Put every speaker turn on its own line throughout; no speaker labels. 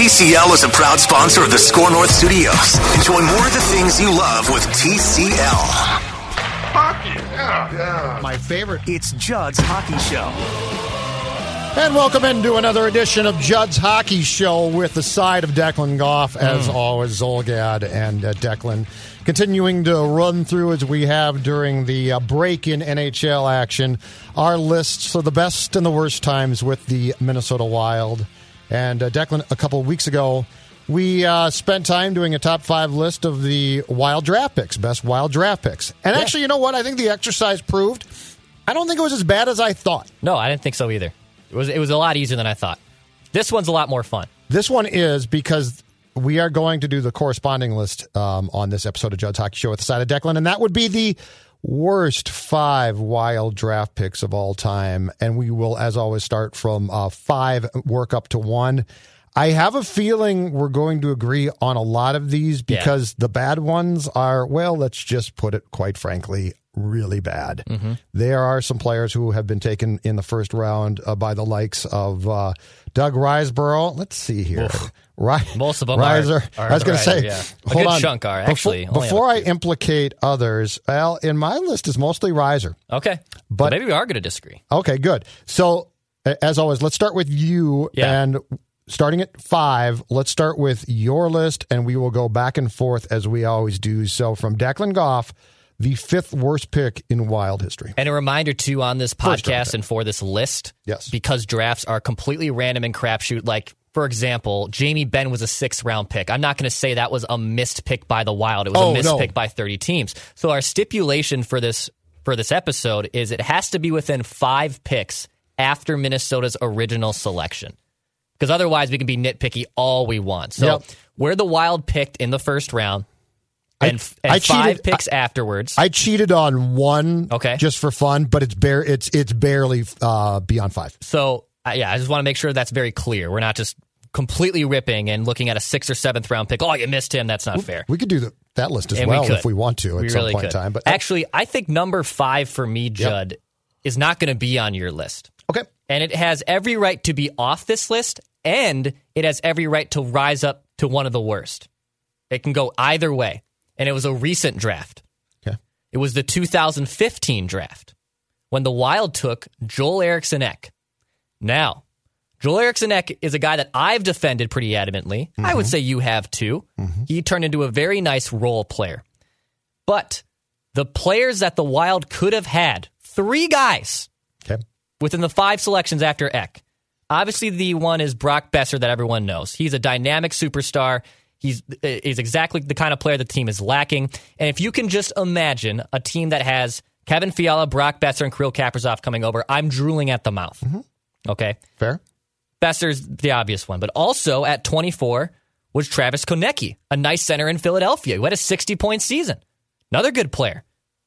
TCL is a proud sponsor of the Score North Studios. Enjoy more of the things you love with TCL.
Hockey, yeah, yeah.
My favorite.
It's Judd's Hockey Show.
And welcome into another edition of Judd's Hockey Show with the side of Declan Goff, as always, Zulgad and uh, Declan. Continuing to run through as we have during the uh, break in NHL action, our lists of the best and the worst times with the Minnesota Wild. And uh, Declan, a couple of weeks ago, we uh, spent time doing a top five list of the Wild draft picks, best Wild draft picks. And actually, you know what? I think the exercise proved. I don't think it was as bad as I thought.
No, I didn't think so either. It was it was a lot easier than I thought. This one's a lot more fun.
This one is because we are going to do the corresponding list um, on this episode of Judd's Hockey Show with the side of Declan, and that would be the worst five wild draft picks of all time. And we will, as always, start from uh, five, work up to one. I have a feeling we're going to agree on a lot of these
Yeah.
because the bad ones are, well, let's just put it quite frankly, really bad. There are some players who have been taken in the first round uh, by the likes of uh, Doug Risebrough. Let's see here. Ri-
Most of them are-
Riser.
are
I was going to say,
yeah. A
hold
good
on.
chunk are, actually.
Before,
a
I implicate others, well, in my list is mostly Riser.
Okay,
But-
but maybe we are going to disagree.
Okay, good. So, as always, let's start with you.
Yeah.
And starting at five, let's start with your list, and we will go back and forth as we always do. So, from Declan Goff, the fifth worst pick in wild history.
And a reminder too on this podcast and for this list,
Yes.
because drafts are completely random and crapshoot. Like for example, Jamie Benn was a sixth round pick. I'm not going to say that was a missed pick by the Wild. It was
Oh,
a missed
no.
pick by 30 teams. So our stipulation for this for this episode is it has to be within five picks after Minnesota's original selection. Because otherwise, we can be nitpicky all we want. So
Yep.
where the Wild picked in the first round, and, and
I
five
cheated-
picks afterwards.
I cheated on one,
Okay.
just for fun, but it's bare. It's it's barely uh, beyond five.
So uh, yeah, I just want to make sure that's very clear. We're not just completely ripping and looking at a sixth or seventh round pick. Oh, you missed him. That's not fair.
We could do the, that list as
And
well
we
if we want to at
we
some
really
point
could.
in time. But
actually, I think number five for me, Judd, is not going to be on your list,
okay,
and it has every right to be off this list, and it has every right to rise up to one of the worst. It can go either way, and it was a recent draft.
okay,
It was the 2015 draft when the Wild took Joel Eriksson Ek. Now, Joel Eriksson Ek is a guy that I've defended pretty adamantly. I would mm-hmm. say you have too. Mm-hmm. He turned into a very nice role player. But the players that the Wild could have had, three guys
okay.
within the five selections after Ek. Obviously, the one is Brock Boeser that everyone knows. He's a dynamic superstar. He's is exactly the kind of player the team is lacking. And if you can just imagine a team that has Kevin Fiala, Brock Boeser, and Kirill Kaprizov coming over, I'm drooling at the mouth. Mm-hmm. Okay,
Fair.
Boeser's the obvious one, but also at 24 was Travis Konecny, a nice center in Philadelphia who had a 60 point season. Another good player.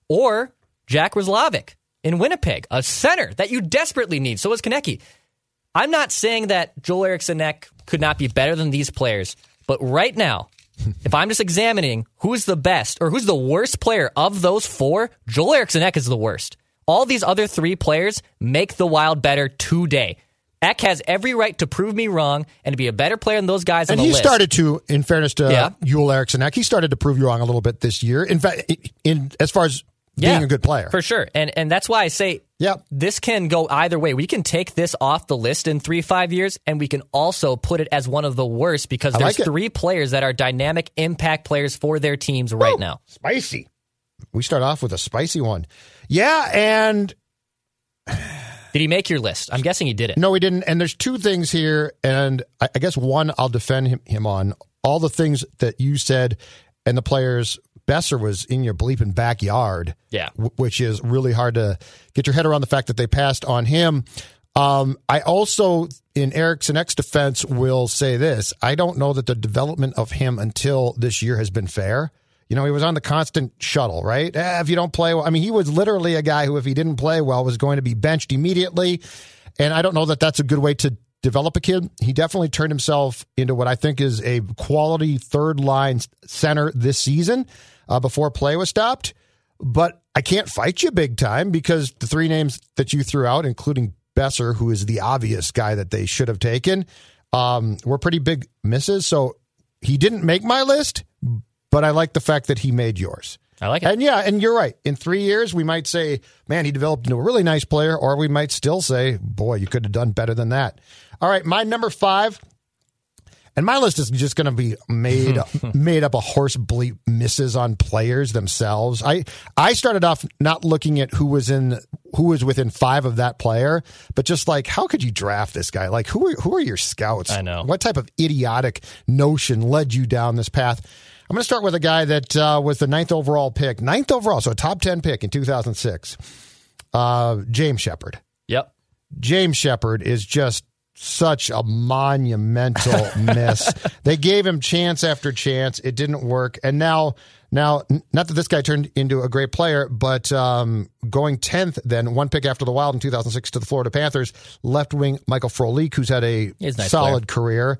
Or Jack Roslovic in Winnipeg, a center that you desperately need. So was Konecny. I'm not saying that Joel Eriksson could not be better than these players, but right now, if I'm just examining who's the best or who's the worst player of those four, Joel Eriksson Ek is the worst. All these other three players make the Wild better today. Ek has every right to prove me wrong and to be a better player than those guys on
And he
list.
started to, in fairness to
Yeah.
Yul Eriksson, he started to prove you wrong a little bit this year. In fact, in as far as being a good player,
For sure. And and that's why I say
Yep.
this can go either way. We can take this off the list in three, five years, and we can also put it as one of the worst because
I
there's
like
three players that are dynamic impact players for their teams right now.
spicy. We start off with a spicy one. Yeah, and
Did he make your list? I'm guessing he didn't.
no, he didn't. And there's two things here, and I, I guess one I'll defend him, him on all the things that you said, and the players. Boeser was in your bleeping backyard.
Yeah.
w- which is really hard to get your head around the fact that they passed on him. Um, I also, in Eriksson Ek's defense, will say this: I don't know that the development of him until this year has been fair. You know, he was on the constant shuttle, right? Eh, if you don't play well, I mean, he was literally a guy who, if he didn't play well, was going to be benched immediately. And I don't know that that's a good way to develop a kid. He definitely turned himself into what I think is a quality third line center this season uh, before play was stopped. But I can't fight you big time because the three names that you threw out, including Boeser, who is the obvious guy that they should have taken, um, were pretty big misses. So he didn't make my list, but I like the fact that he made yours.
I like it.
And yeah, and you're right. In three years, we might say, man, he developed into a really nice player, or we might still say, boy, you could have done better than that. All right, my number five, and my list is just going to be made made up of horse bleep misses on players themselves. I I started off not looking at who was in who was within five of that player, but just like how could you draft this guy? Like who are who are your scouts?
I know.
what type of idiotic notion led you down this path. I'm going to start with a guy that uh, was the ninth overall pick, ninth overall, so a top ten pick in 2006. Uh, James Sheppard.
Yep.
James Sheppard is just such a monumental miss. They gave him chance after chance. It didn't work. And now, now, not that this guy turned into a great player, but um, going 10th, then one pick after the Wild in 2006 to the Florida Panthers, left wing Michael Frolik, who's had a
nice
solid career.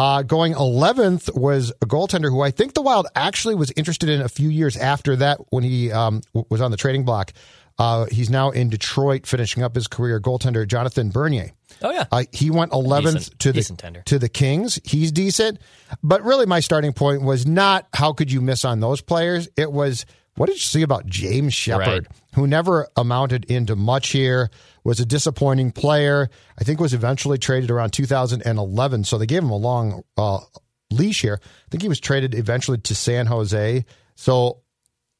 Uh, going 11th was a goaltender who I think the Wild actually was interested in a few years after that when he um, was on the trading block. Uh, he's now in Detroit finishing up his career. Goaltender Jonathan Bernier.
Oh yeah.
Uh, he went 11th
Decent-
to the
decent
to the Kings. He's decent, but really my starting point was not how could you miss on those players. It was what did you see about James Sheppard,
Right.
who never amounted into much here, was a disappointing player. I think was eventually traded around 2011, so they gave him a long uh, leash here. I think he was traded eventually to San Jose. So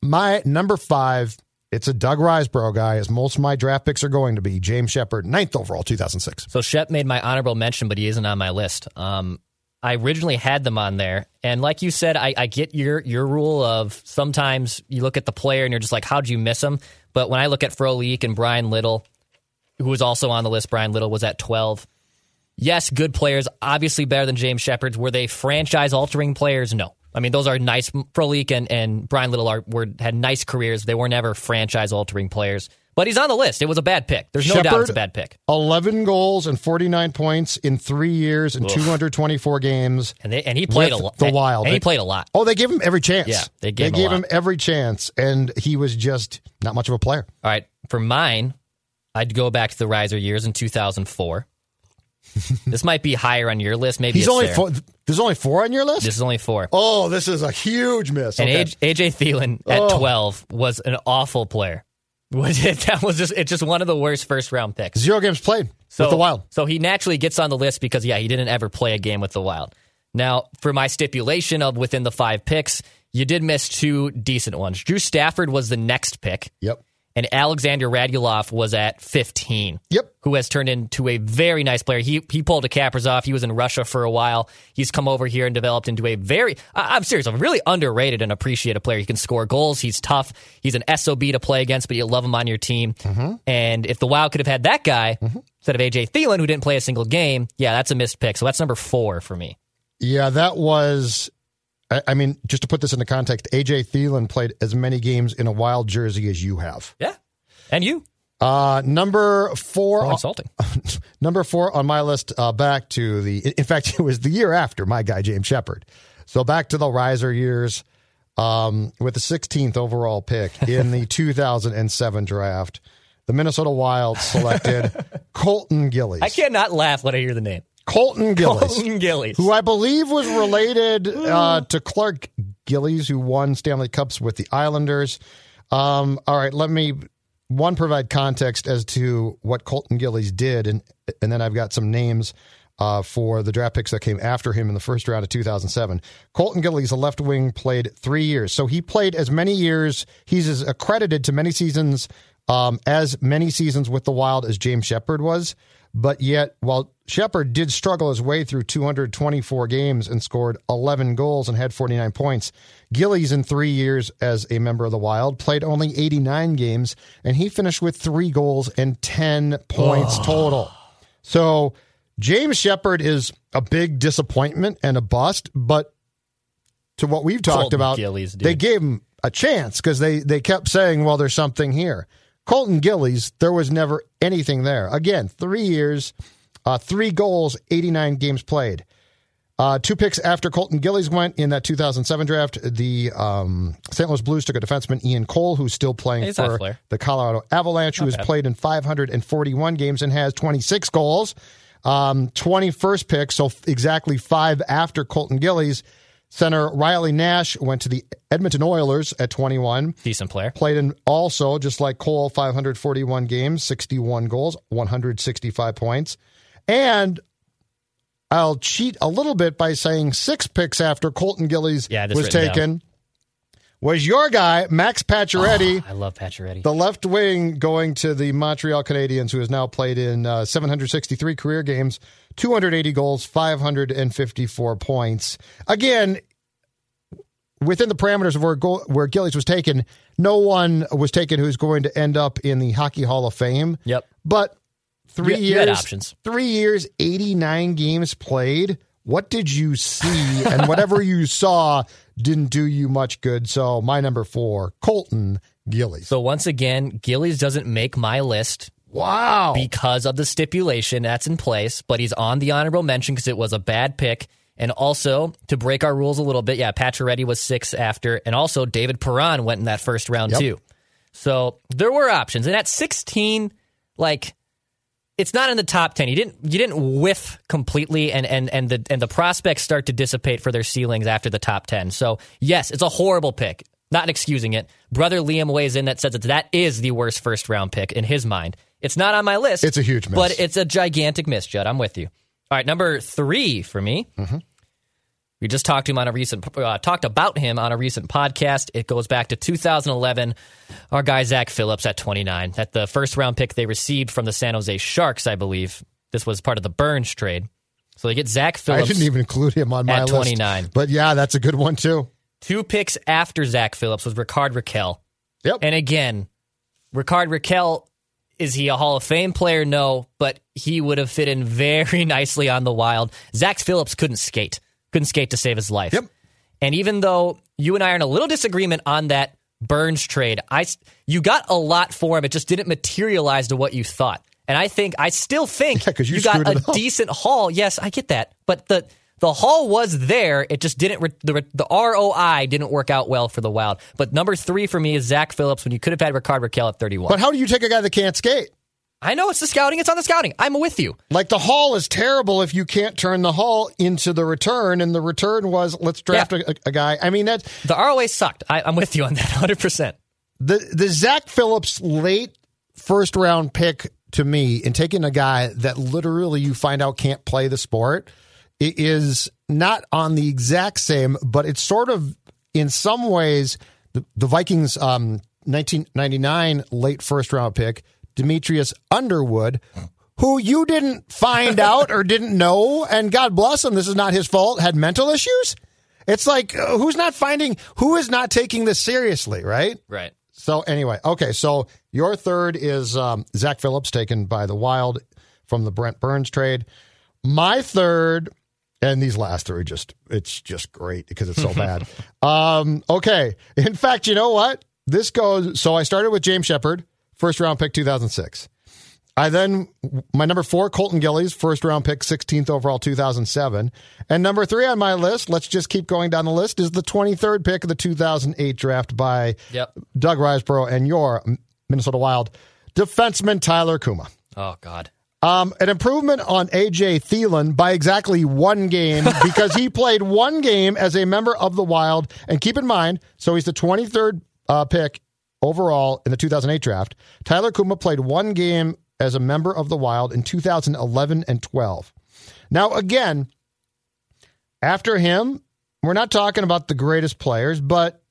my number five, it's a Doug Risebrough guy, as most of my draft picks are going to be. James Sheppard, ninth overall, 2006.
So Shep made my honorable mention, but he isn't on my list. Um, I originally had them on there, and like you said, I, I get your your rule of sometimes you look at the player and you're just like, how'd you miss him? But when I look at Frolik and Bryan Little, who was also on the list, Bryan Little was at 12. Yes, good players, obviously better than James Sheppard's. Were they franchise altering players? No. I mean, those are nice. Frolik and, and Bryan Little are were had nice careers. They were never franchise altering players. But he's on the list. It was a bad pick. There's no doubt
Sheppard,
it's a bad pick.
11 goals and 49 points in three years and 224 games.
And they, and he played a lot.
the Wild.
And he played a lot.
Oh, they gave him every chance.
Yeah, they gave him a lot.
him every chance, and he was just not much of a player.
All right, for mine, I'd go back to the riser years in 2004. this might be higher on your list. Maybe
He's
it's
only
there.
four, there's only four on your list.
This is only four.
oh, this is a huge miss.
and
Okay.
AJ, Thill at
Oh.
12 was an awful player. Was it? That was just it's just one of the worst first round picks.
Zero games played
So,
with the Wild.
So he naturally gets on the list because yeah, he didn't ever play a game with the Wild. Now, for my stipulation of within the five picks, you did miss two decent ones. Drew Stafford was the next pick.
Yep.
And Alexander Radulov was at 15.
Yep.
Who has turned into a very nice player. He he pulled a off He was in Russia for a while. He's come over here and developed into a very, I- I'm serious, a really underrated and appreciated player. He can score goals. He's tough. He's an SOB to play against, but you love him on your team.
Mm-hmm.
And if the Wild could have had that guy instead of AJ Thill, who didn't play a single game, yeah, that's a missed pick. So that's number four for me.
Yeah, that was. I I mean, just to put this into context, AJ Thill played as many games in a Wild jersey as you have.
Yeah. And you.
Uh, number four,
Oh, insulting.
number four on my list. Uh, back to the. In fact, it was the year after my guy James Sheppard. So back to the riser years, um, with the 16th overall pick in the 2007 draft, the Minnesota Wild selected Colton Gillies.
I cannot laugh when I hear the name.
Colton Gillies.
Colton Gillies.
who I believe was related uh, to Clark Gillies, who won Stanley Cups with the Islanders. Um, all right, let me one provide context as to what Colton Gillies did, and and then I've got some names uh, for the draft picks that came after him in the first round of 2007. Colton Gillies, a left wing, played three years, so he played as many years. He's as accredited to many seasons um, as many seasons with the Wild as James Sheppard was. But yet, while Sheppard did struggle his way through 224 games and scored 11 goals and had 49 points, Gillies, in three years as a member of the Wild, played only 89 games and he finished with three goals and 10 points total. So James Sheppard is a big disappointment and a bust, but to what we've talked
Colton
about,
Gillies,
they gave him a chance because they, they kept saying, well, there's something here. Colton Gillies, there was never anything there. Again, three years, uh, three goals, 89 games played. Uh, two picks after Colton Gillies went in that 2007 draft, the um, St. Louis Blues took a defenseman, Ian Cole, who's still playing
He's
for the Colorado Avalanche, who has
bad.
played in 541 games and has 26 goals. Um, 21st pick, so f- exactly five after Colton Gillies. Center Riley Nash went to the Edmonton Oilers at 21.
Decent player.
Played in also, just like Cole, 541 games, 61 goals, 165 points. And I'll cheat a little bit by saying six picks after Colton Gillies
Yeah,
was taken was your guy, Max Pacioretty.
I love Pacioretty.
The left wing going to the Montreal Canadiens, who has now played in uh, 763 career games, 280 goals, 554 points. Again, within the parameters of where, goal, where Gillies was taken, no one was taken who's going to end up in the Hockey Hall of Fame.
Yep.
But three
You- you
years,
had options.
three years, 89 games played. What did you see? and whatever you saw didn't do you much good. So my number four, Colton Gillies.
So once again, Gillies doesn't make my list
Wow.
because of the stipulation that's in place, but he's on the honorable mention because it was a bad pick. And also, to break our rules a little bit, yeah, Pacioretty was six after, and also David Perron went in that first round
Yep.
too. So there were options, and at sixteen, like it's not in the top ten. You didn't you didn't whiff completely, and and and the and the prospects start to dissipate for their ceilings after the top ten. So yes, it's a horrible pick. Not excusing it. Brother Liam weighs in that says that that is the worst first round pick in his mind. It's not on my list.
It's a huge miss.
but it's a gigantic miss, Judd. I'm with you. All right, number three for me.
Mm-hmm.
We just talked to him on a recent uh, talked about him on a recent podcast. It goes back to 2011. Our guy Zach Phillips at 29, at the first round pick they received from the San Jose Sharks, I believe. This was part of the Burns trade. So they get Zach Phillips.
I didn't even include him on my
at
list.
29.
But yeah, that's a good one too.
Two picks after Zach Phillips was Rickard Rakell.
Yep.
And again, Rickard Rakell, is he a Hall of Fame player? No, but he would have fit in very nicely on the Wild. Zach Phillips couldn't skate, couldn't skate to save his life.
Yep.
And even though you and I are in a little disagreement on that Burns trade, I you got a lot for him. It just didn't materialize to what you thought. And I think I still think
Yeah, 'cause you
got a decent haul. Yes, I get that, but the the haul was there. It just didn't. The, the ROI didn't work out well for the Wild. But number three for me is Zach Phillips. When you could have had Rickard Rakell at thirty one.
But how do you take a guy that can't skate?
I know it's the scouting. It's on the scouting. I'm with you.
Like the haul is terrible if you can't turn the haul into the return, and the return was let's draft
Yeah.
a, a guy. I mean that
The ROA sucked. I, I'm with you on that 100. percent
the the Zach Phillips late first round pick to me, in taking a guy that literally you find out can't play the sport, is not on the exact same, but it's sort of in some ways the, the Vikings um, 1999 late first round pick Demetrius Underwood. Who you didn't find out or didn't know, and God bless him, this is not his fault, had mental issues. It's like, uh, who's not finding, who is not taking this seriously, right?
Right.
So anyway, okay. So your third is um, Zach Phillips, taken by the Wild from the Brent Burns trade. My third, and these last three just it's just great because it's so bad. Um, okay. In fact, you know what? This goes. So I started with James Sheppard, first round pick, two thousand six. I then my number four, Colton Gillies, first round pick, 16th overall, 2007. And number three on my list, let's just keep going down the list, is the 23rd pick of the 2008 draft by
Yep.
Doug Risebrough and your Minnesota Wild defenseman Tyler Cuma.
Oh God.
Um, an improvement on AJ Thill by exactly one game because he played one game as a member of the Wild. And keep in mind, so he's the 23rd uh, pick overall in the 2008 draft. Tyler Cuma played one game as a member of the Wild in 2011 and 12. Now, again, after him, we're not talking about the greatest players, but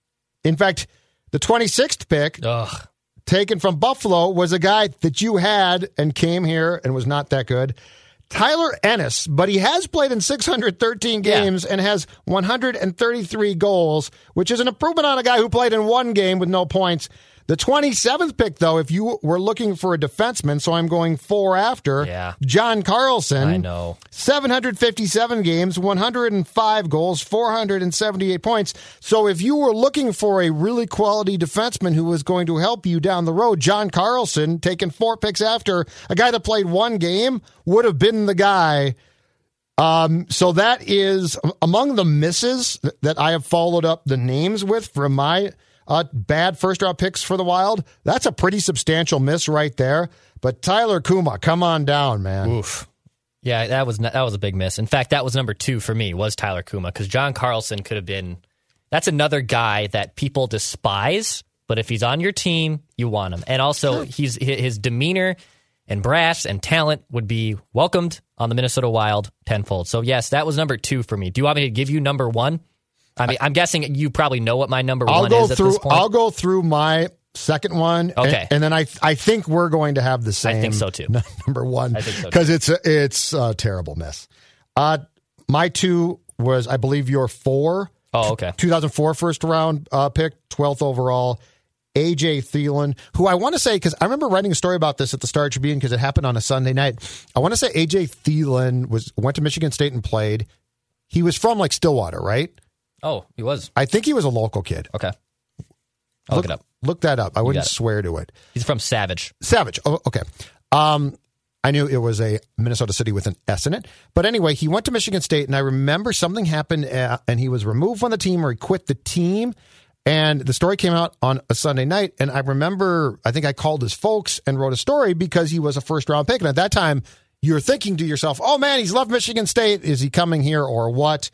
in fact, the 26th pick
Ugh.
taken from Buffalo was a guy that you had and came here and was not that good. Tyler Ennis, but he has played in 613
Yeah.
games and has 133 goals, which is an improvement on a guy who played in one game with no points. The 27th pick, though, if you were looking for a defenseman, so I'm going four after,
Yeah.
John Carlson.
I know.
757 games, 105 goals, 478 points. So if you were looking for a really quality defenseman who was going to help you down the road, John Carlson, taking four picks after a guy that played one game, would have been the guy. Um, so that is among the misses that I have followed up the names with from my uh, bad first round picks for the Wild. That's a pretty substantial miss right there. But Tyler Cuma, come on down, man.
Oof. Yeah, that was that was a big miss. In fact, that was number two for me was Tyler Cuma because John Carlson could have been. That's another guy that people despise, but if he's on your team, you want him. And also, he's his demeanor and brass and talent would be welcomed on the Minnesota Wild tenfold. So yes, that was number two for me. Do you want me to give you number one? I mean, I'm guessing you probably know what my number
I'll
one
go
is at
through.
this point.
I'll go through my second one.
Okay.
and, and then I I think we're going to have the same.
I think so, too.
Number one,
I think so,
because it's a, it's a terrible mess. Uh, my two was I believe your four.
oh, okay.
2004 first round uh, pick, 12th overall. AJ Thill, who I want to say, because I remember writing a story about this at the Star Tribune because it happened on a Sunday night. I want to say AJ Thill was went to Michigan State and played. He was from like Stillwater, right?
Oh, he was
I think he was a local kid.
okay. I'll look, it up.
Look that up. I wouldn't swear to it.
He's from Savage.
Savage. Oh, okay. Um, I knew it was a Minnesota city with an S in it. But anyway, he went to Michigan State, and I remember something happened, uh, and he was removed from the team or he quit the team. And the story came out on a Sunday night. And I remember, I think I called his folks and wrote a story because he was a first round pick. And at that time, you're thinking to yourself, oh man, he's left Michigan State. Is he coming here or what?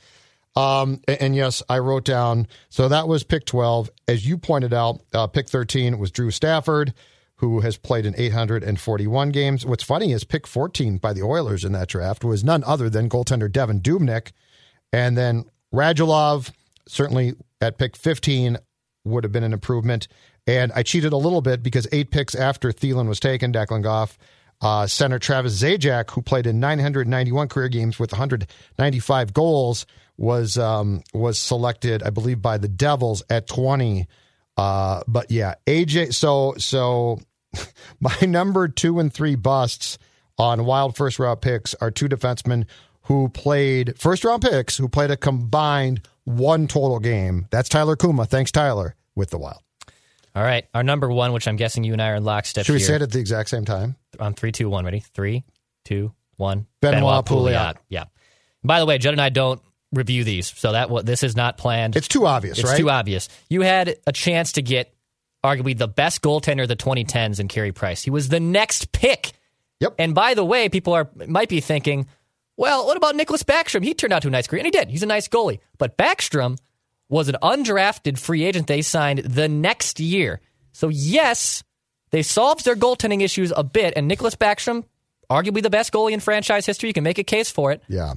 Um, and, and yes, I wrote down. So that was pick 12. As you pointed out, uh, pick 13 was Drew Stafford, who has played in 841 games. What's funny is pick 14 by the Oilers in that draft was none other than goaltender Devan Dubnyk. And then Radulov, certainly at pick 15, would have been an improvement. And I cheated a little bit because eight picks after Thill was taken, Declan Goff, uh, center Travis Zajac, who played in 991 career games with 195 goals, was um, was selected, I believe, by the Devils at 20. Uh, but yeah, AJ. So so my number two and three busts on wild first round picks are two defensemen who played first round picks who played a combined one total game. That's Tyler Cuma. Thanks, Tyler, with the Wild.
All right, our number one, which I'm guessing you and I are in lockstep
Should we
here.
say it at the exact same time?
on three, two, one. Ready? Three, two, one.
Benoit Pouliot.
Yeah. By the way, Judd and I don't review these, so that what this is not planned.
It's too obvious,
It's
right?
too obvious. You had a chance to get arguably the best goaltender of the 2010s in Carey Price. He was the next pick.
Yep.
And by the way, people are might be thinking, well, what about Niklas Backstrom? He turned out to be a nice career, and he did. He's a nice goalie. But Backstrom was an undrafted free agent they signed the next year. So yes, they solved their goaltending issues a bit, and Niklas Backstrom, arguably the best goalie in franchise history, you can make a case for it
Yeah.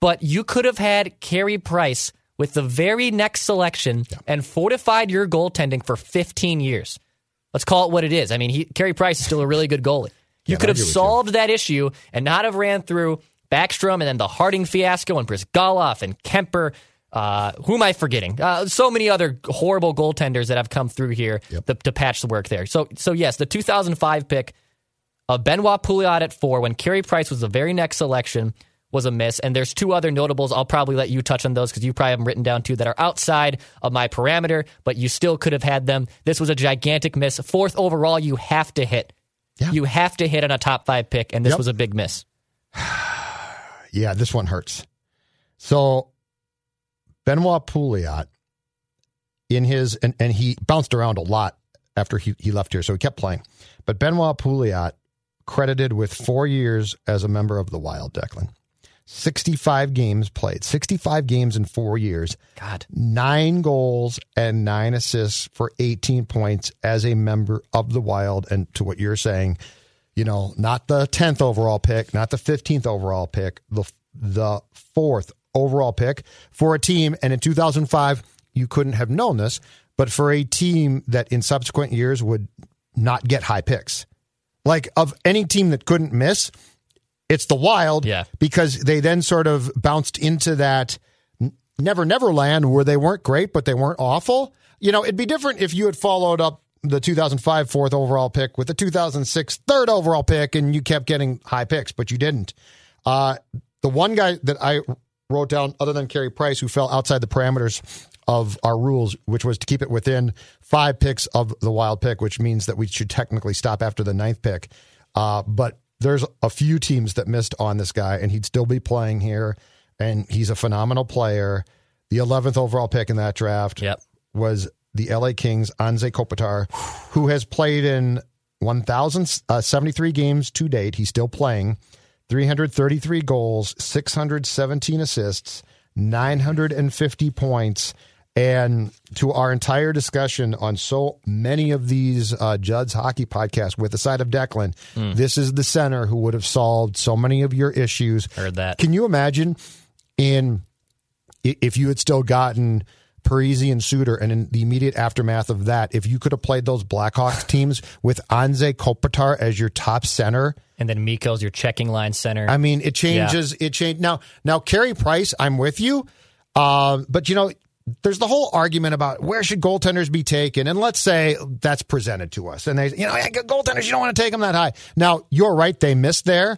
But you could have had Carey Price with the very next selection and fortified your goaltending for 15 years. Let's call it what it is. I mean, he, Carey Price is still a really good goalie. You could have
with you.
solved that issue and not have ran through Backstrom and then the Harding fiasco and Bryzgalov and Kuemper. Uh, who am I forgetting? Uh, so many other horrible goaltenders that have come through here to, to patch the work there. So, so yes, the 2005 pick of Benoit Pouliot at four when Carey Price was the very next selection was a miss. And there's two other notables. I'll probably let you touch on those because you probably have them written down too that are outside of my parameter, but you still could have had them. This was a gigantic miss. Fourth overall, you have to hit.
Yeah.
You have to hit on a top five pick, and this
Yep.
was a big miss.
Yeah, this one hurts. So Benoit Pouliot in his and, and he bounced around a lot after he, he left here, so he kept playing. But Benoit Pouliot credited with four years as a member of the Wild Declan. 65 games played, 65 games in four years,
God.
nine goals and nine assists for 18 points as a member of the Wild. And to what you're saying, you know, not the 10th overall pick, not the 15th overall pick, the the fourth overall pick for a team. And in 2005, you couldn't have known this, but for a team that in subsequent years would not get high picks, like of any team that couldn't miss, it's the Wild,
Yeah.
because they then sort of bounced into that Never Never Land where they weren't great, but they weren't awful. You know, it'd be different if you had followed up the 2005 fourth overall pick with the 2006 third overall pick, and you kept getting high picks, but you didn't. Uh, the one guy that I wrote down, other than Carey Price, who fell outside the parameters of our rules, which was to keep it within five picks of the wild pick, which means that we should technically stop after the ninth pick. Uh, but there's a few teams that missed on this guy, and he'd still be playing here, and he's a phenomenal player. The 11th overall pick in that draft
Yep.
was the LA Kings, Anze Kopitar, who has played in 1,073 uh, games to date. He's still playing. 333 goals, 617 assists, 950 points. And to our entire discussion on so many of these uh, Judd's hockey podcasts with the side of Declan, this is the center who would have solved so many of your issues.
Heard that.
Can you imagine in if you had still gotten Parise and Suter, and in the immediate aftermath of that, if you could have played those Blackhawks teams with Anze Kopitar as your top center,
And then Mikko's your checking line center.
I mean, it changes. It changed now. Now, Carey Price, I'm with you, um, but you know, there's the whole argument about where should goaltenders be taken, and let's say that's presented to us, and they, you know, "Hey, goaltenders, you don't want to take them that high. Now, you're right, they missed there,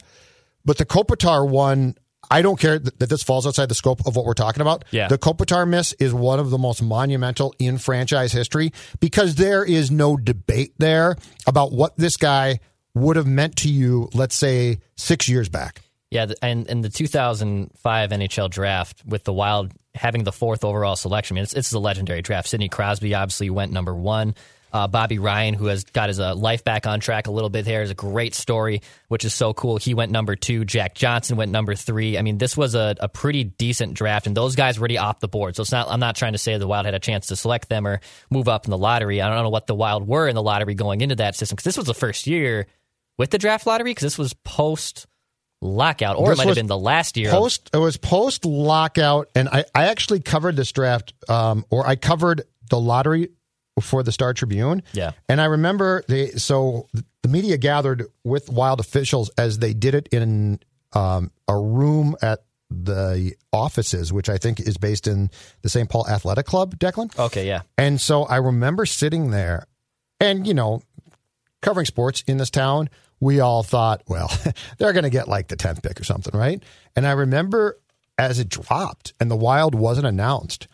but the Kopitar one. I don't care that this falls outside the scope of what we're talking about.
Yeah.
The Kopitar miss is one of the most monumental in franchise history because there is no debate there about what this guy would have meant to you, let's say, six years back.
Yeah, and in the 2005 NHL draft with the Wild having the fourth overall selection, I mean, it's, it's a legendary draft. Sidney Crosby obviously went number one. Uh, Bobby Ryan, who has got his uh, life back on track a little bit here, is a great story, which is so cool. He went number two. Jack Johnson went number three. I mean, this was a, a pretty decent draft, and those guys were already off the board. So it's not. I'm not trying to say the Wild had a chance to select them or move up in the lottery. I don't know what the Wild were in the lottery going into that system because this was the first year with the draft lottery because this was post lockout, or
This
it might have been the last year. of-
Post it was post lockout, and I, I actually covered this draft, um, or I covered the lottery for the Star Tribune.
Yeah.
and I remember they so the media gathered with Wild officials as they did it in um, a room at the offices, which I think is based in the St. Paul Athletic Club, Declan.
okay, yeah,
And so I remember sitting there and, you know, covering sports in this town, we all thought, well, they're going to get like the 10th pick or something, right? And I remember as it dropped and the Wild wasn't announced.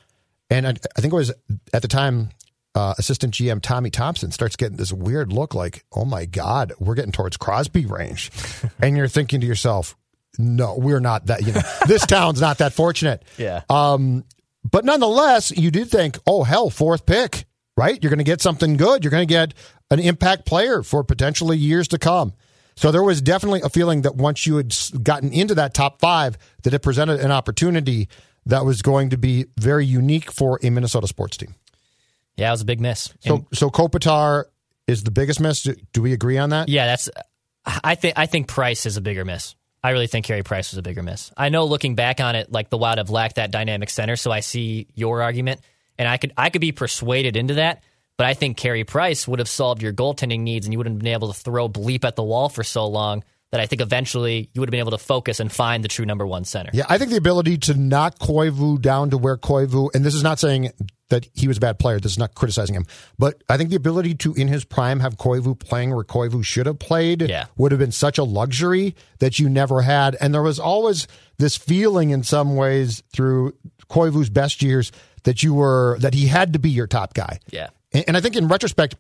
And I, I think it was at the time, uh, assistant GM Tommy Thompson starts getting this weird look like, oh my God, we're getting towards Crosby range. and you're thinking to yourself, no, we're not that, you know, this town's not that fortunate.
yeah.
Um, but nonetheless, you did think, oh hell, fourth pick, right? You're going to get something good. You're going to get an impact player for potentially years to come. So there was definitely a feeling that once you had gotten into that top five, that it presented an opportunity that was going to be very unique for a Minnesota sports team.
yeah, it was a big miss.
So,
And-
so Kopitar is the biggest miss. Do- Do we agree on that?
yeah, that's. I think I think Price is a bigger miss. I really think Carey Price was a bigger miss. I know looking back on it, like the Wild have lacked that dynamic center, so I see your argument, and I could I could be persuaded into that. But I think Carey Price would have solved your goaltending needs, and you wouldn't have been able to throw bleep at the wall for so long that I think eventually you would have been able to focus and find the true number one center.
Yeah, I think the ability to knock Koivu down to where Koivu, and this is not saying that he was a bad player. This is not criticizing him, but I think the ability to, in his prime, have Koivu playing where Koivu should have played
Yeah.
would have been such a luxury that you never had. And there was always this feeling, in some ways, through Koivu's best years that you were that he had to be your top guy.
Yeah.
And, and I think in retrospect,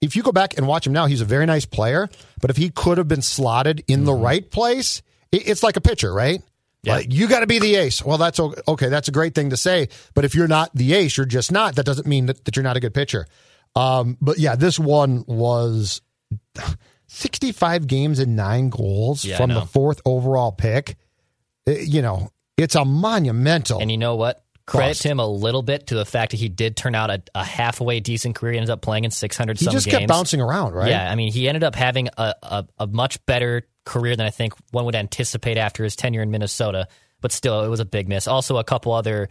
if you go back and watch him now, he's a very nice player. But if he could have been slotted in the right place, it, it's like a pitcher, right?
Yeah.
Like, you got to be the ace. Well, that's okay. That's a great thing to say. But if you're not the ace, you're just not. That doesn't mean that, that you're not a good pitcher. Um, but yeah, this one was 65 games and nine goals
Yeah,
from the fourth overall pick. Uh, You know, it's a monumental.
And you know what? Credit
Cost.
him a little bit to the fact that he did turn out a, a halfway decent career. He ended up playing in 600
he just
games.
kept bouncing around, right?
Yeah, I mean, he ended up having a, a, a much better career than I think one would anticipate after his tenure in Minnesota. But still, it was a big miss. Also, a couple other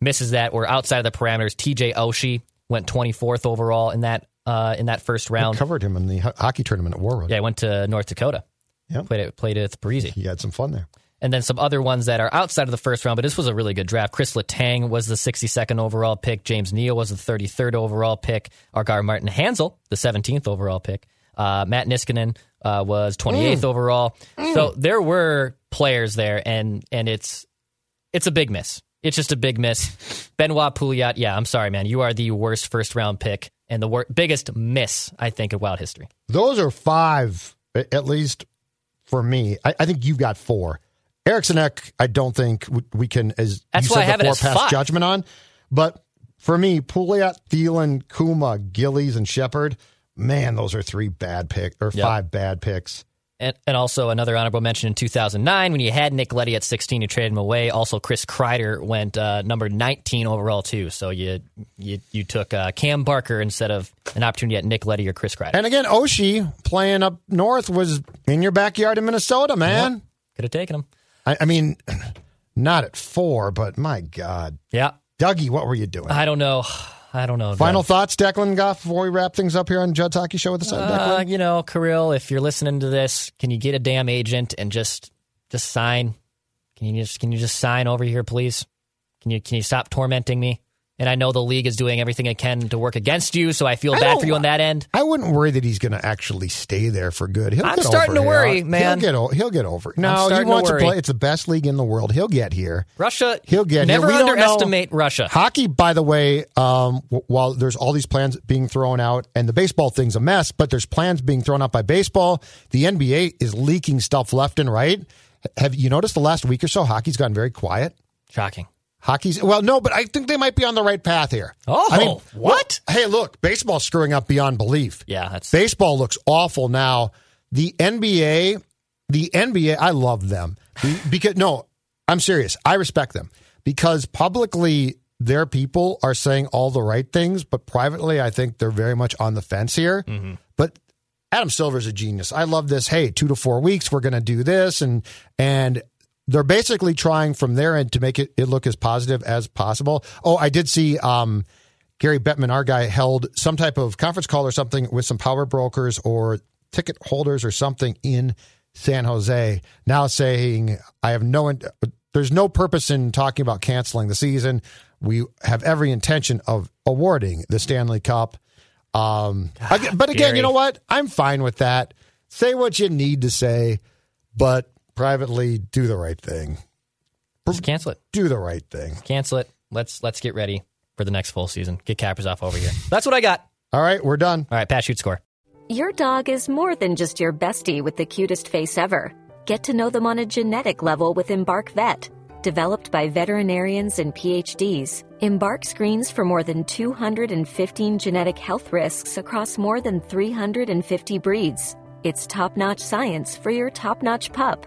misses that were outside of the parameters. TJ Oshie went 24th overall in that uh, in that first round.
Covered him in the ho- hockey tournament at Warroad.
Yeah, he went to North Dakota.
Yeah,
Played it, played it with Breezy.
He had some fun there.
And then some other ones that are outside of the first round, but this was a really good draft. Chris Letang was the 62nd overall pick. James Neal was the 33rd overall pick. Guy Martin Hanzal, the 17th overall pick. Uh, Matt Niskanen uh, was 28th
Mm.
overall. So there were players there, and and it's it's a big miss. It's just a big miss. Benoit Pouliot, yeah, I'm sorry, man. You are the worst first round pick and the wor- biggest miss, I think, in Wild history.
Those are five, at least for me. I, I think you've got four. Eriksson Ek, I don't think we- can, as
That's
you said
I
before, pass
five.
judgment on. But for me, Pouliot, Thill, Cuma, Gillies, and Sheppard, man, those are three bad picks or
Yep.
five bad picks.
And, and also another honorable mention in 2009 when you had Nick Leddy at 16, you traded him away. Also, Chris Kreider went uh, number 19 overall too. So you you you took uh, Cam Barker instead of an opportunity at Nick Leddy or Chris Kreider.
And again, Oshie playing up north was in your backyard in Minnesota, man.
Could have taken him.
I, I mean, not at four, but my God.
Yeah,
Dougie, what were you doing?
I don't know. I don't know.
Final
Doug.
thoughts, Declan Goff, before we wrap things up here on Judd's Hockey Show with the Sun,
Uh, you know, Kirill, if you're listening to this, can you get a damn agent and just just sign? Can you just can you just sign over here, please? Can you can you stop tormenting me? And I know the league is doing everything it can to work against you, so I feel
I
bad for you on that end.
I wouldn't worry that he's going to actually stay there for good. He'll
I'm
get
starting
over
to worry,
here.
man.
He'll get, o- he'll get over. it. No, he
starting to
wants to, play. It's the best league in the world. He'll get here.
Russia,
He'll get
never
here. We don't
underestimate Russia.
Hockey, by the way, um, w- while there's all these plans being thrown out, and the baseball thing's a mess, but there's plans being thrown out by baseball. The NBA is leaking stuff left and right. Have you noticed the last week or so, hockey's gotten very quiet?
Shocking.
Hockey's well, no, but I think they might be on the right path here.
Oh,
I mean,
what?
look- hey, look, baseball's screwing up beyond belief.
Yeah, that's
Baseball looks awful now. The NBA, the NBA, I love them The- because no, I'm serious. I respect them because publicly their people are saying all the right things, but privately, I think they're very much on the fence here. Mm-hmm. But Adam Silver's a genius. I love this. Hey, two to four weeks, we're going to do this, and and they're basically trying from their end to make it, it look as positive as possible. Oh, I did see um, Gary Bettman, our guy, held some type of conference call or something with some power brokers or ticket holders or something in San Jose. Now saying, I have no, in- there's no purpose in talking about canceling the season. We have every intention of awarding the Stanley Cup. Um, again- but again,
Gary.
you know what? I'm fine with that. Say what you need to say, but privately do the right thing.
just cancel it.
Do the right thing.
Cancel it. Let's let's get ready for the next full season. Get Kaprizov over here. That's what I got.
All right, we're done.
All right, pass shoot score.
Your dog is more than just your bestie with the cutest face ever. Get to know them on a genetic level with Embark Vet. Developed by veterinarians and PhDs, Embark screens for more than 215 genetic health risks across more than 350 breeds. It's top notch science for your top notch pup.